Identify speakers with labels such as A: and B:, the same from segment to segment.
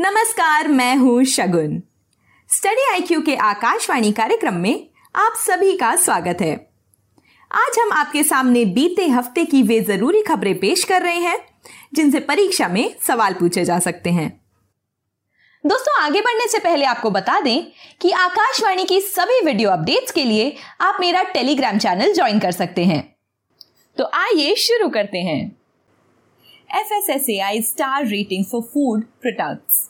A: नमस्कार, मैं हूँ शगुन। स्टडी आईक्यू के आकाशवाणी कार्यक्रम में आप सभी का स्वागत है। आज हम आपके सामने बीते हफ़्ते की वे ज़रूरी खबरें पेश कर रहे हैं, जिनसे परीक्षा में सवाल पूछे जा सकते हैं। दोस्तों, आगे बढ़ने से पहले आपको बता दें कि आकाशवाणी की सभी वीडियो अपडेट्स के लिए आप मेरा टेलीग्राम चैनल ज्वाइन कर सकते हैं। तो आइए शुरू करते हैं। F S S A I star rating for food products.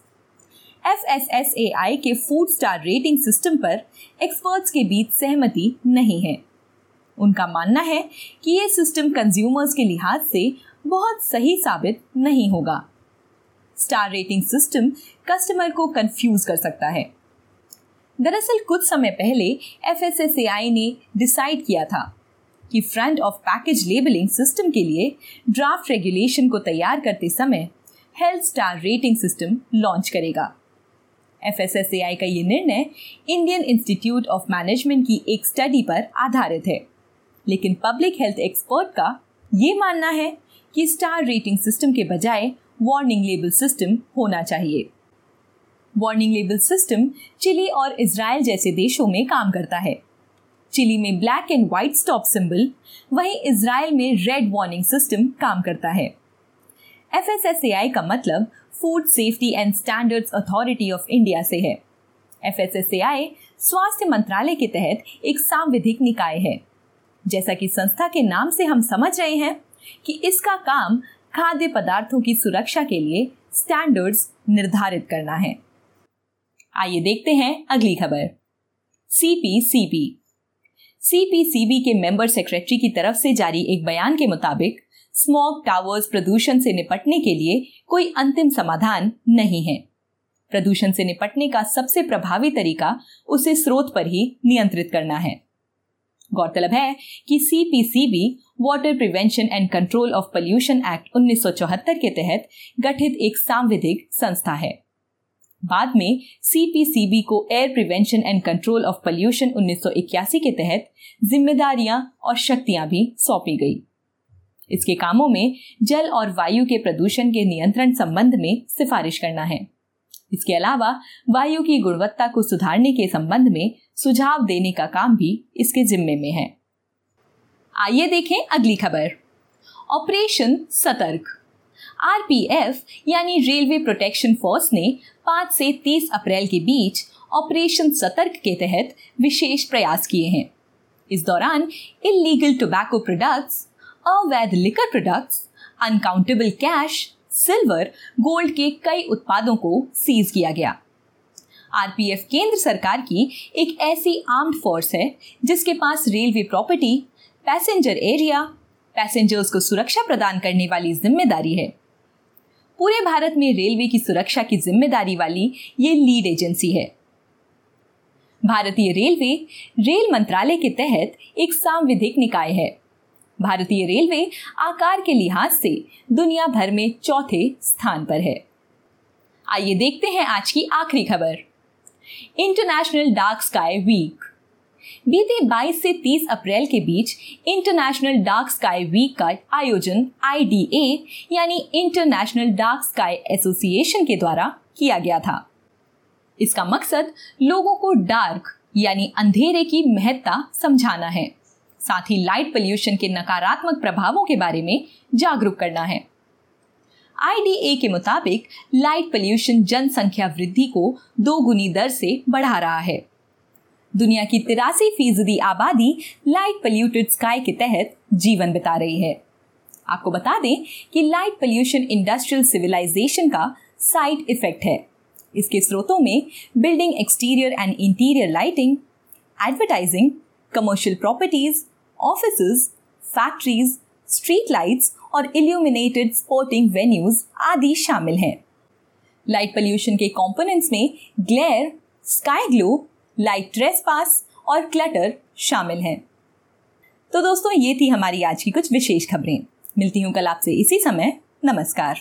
A: आई के फ़ूड स्टार रेटिंग सिस्टम पर एक्सपर्ट्स के बीच सहमति नहीं है। उनका मानना है कि ये सिस्टम कंज्यूमर्स के लिहाज से बहुत सही साबित नहीं होगा। स्टार रेटिंग सिस्टम कस्टमर को कंफ्यूज कर सकता है। दरअसल कुछ समय पहले एफ़ ने डिसाइड किया था कि front of package labelling system के लिए ड्राफ्ट रेगुलेशन को तैयार करते समय health star rating system launch करेगा। एफएसएसएआई का ये निर्णय इंडियन इंस्टीट्यूट ऑफ़ मैनेजमेंट की एक स्टडी पर आधारित है। लेकिन पब्लिक हेल्थ एक्सपर्ट का ये मानना है कि स्टार रेटिंग सिस्टम के बजाय वार्निंग लेबल सिस्टम होना चाहिए। वार्निंग लेबल सिस्टम चिली और इसराइल जैसे देशों में काम करता है। चिली में black and white stop symbol वहीं इसराइल में रेड वार्निंग सिस्टम काम करता है। FSSAI का मतलब food safety and standards authority of India से है। FSSAI स्वास्थ्य मंत्रालय के तहत एक सांविधिक निकाय है। जैसा कि संस्था के नाम से हम समझ रहे हैं कि इसका काम खाद्य पदार्थों की सुरक्षा के लिए स्टैंडर्ड्स निर्धारित करना है। आइए देखते हैं अगली खबर। सीपीसीबी सीपीसीबी के मेंबर सेक्रेटरी की तरफ़ से जारी एक बयान के मुताबिक स्मॉग टावर्स प्रदूषण से निपटने के लिए कोई अंतिम समाधान नहीं है। प्रदूषण से निपटने का सबसे प्रभावी तरीका उसे स्रोत पर ही नियंत्रित करना है। गौरतलब है कि CPCB water prevention and control of pollution act 1974 के तहत गठित एक सांविधिक संस्था है। बाद में सीपीसीबी को air prevention and control of pollution 1981 के तहत जिम्मेदारियाँ और शक्तियाँ भी सौंपी गई। इसके कामों में जल और वायु के प्रदूषण के नियंत्रण संबंध में सिफारिश करना है। इसके अलावा, वायु की गुणवत्ता को सुधारने के संबंध में सुझाव देने का काम भी इसके जिम्मे में है। आइए देखें अगली खबर। ऑपरेशन सतर्क। आरपीएफ, यानी रेलवे प्रोटेक्शन फोर्स ने 5 से 30 अप्रैल के बीच ऑपरेशन सतर्क के तहत विशेष प्रयास किए हैं। इस दौरान इलीगल टोबैको प्रोडक्ट्स अवैध liquor products unaccountable cash silver gold के कई उत्पादों को सीज किया गया। आरपीएफ केंद्र सरकार की एक ऐसी आर्म्ड फोर्स है, जिसके पास railway property passenger area passengers को सुरक्षा प्रदान करने वाली ज़िम्मेदारी है। पूरे भारत में रेलवे की सुरक्षा की ज़िम्मेदारी वाली ये लीड एजेंसी है। भारतीय रेलवे रेल मंत्रालय के तहत एक सांविधिक निकाय है। भारतीय रेलवे आकार के लिहाज से दुनिया भर में चौथे स्थान पर है। आइए देखते हैं आज की आखिरी खबर। इंटरनेशनल डार्क स्काई वीक बीते 22 से 30 अप्रैल के बीच इंटरनेशनल डार्क स्काई वीक का आयोजन आईडीए यानी इंटरनेशनल डार्क स्काई एसोसिएशन के द्वारा किया गया था। इसका मकसद लोगों को डार्क यानी अंधेरे की महत्ता समझाना है। साथ ही लाइट पोल्यूशन के नकारात्मक प्रभावों के बारे में जागरूक करना है। आईडीए के मुताबिक लाइट पोल्यूशन जनसंख्या वृद्धि को दो गुनी दर से बढ़ा रहा है। दुनिया की तिरासी फ़ीसदी आबादी लाइट पोल्यूटेड स्काई के तहत जीवन बिता रही है। आपको बता दें कि लाइट पोल्यूशन इंडस्ट्रियल सिविलाइजेशन का साइड इफ़ेक्ट है। इसके स्रोतों में building exterior and interior lighting advertising commercial properties office factories street lights और इल्यूमिनेटेड स्पोर्टिंग वेन्यूज आदि शामिल हैं। लाइट पोल्यूशन के कंपोनेंट्स में glare sky glow light trespass और क्लटर शामिल हैं। तो दोस्तों, ये थी हमारी आज की कुछ विशेष खबरें। मिलती हूँ कल आपसे इसी समय। नमस्कार।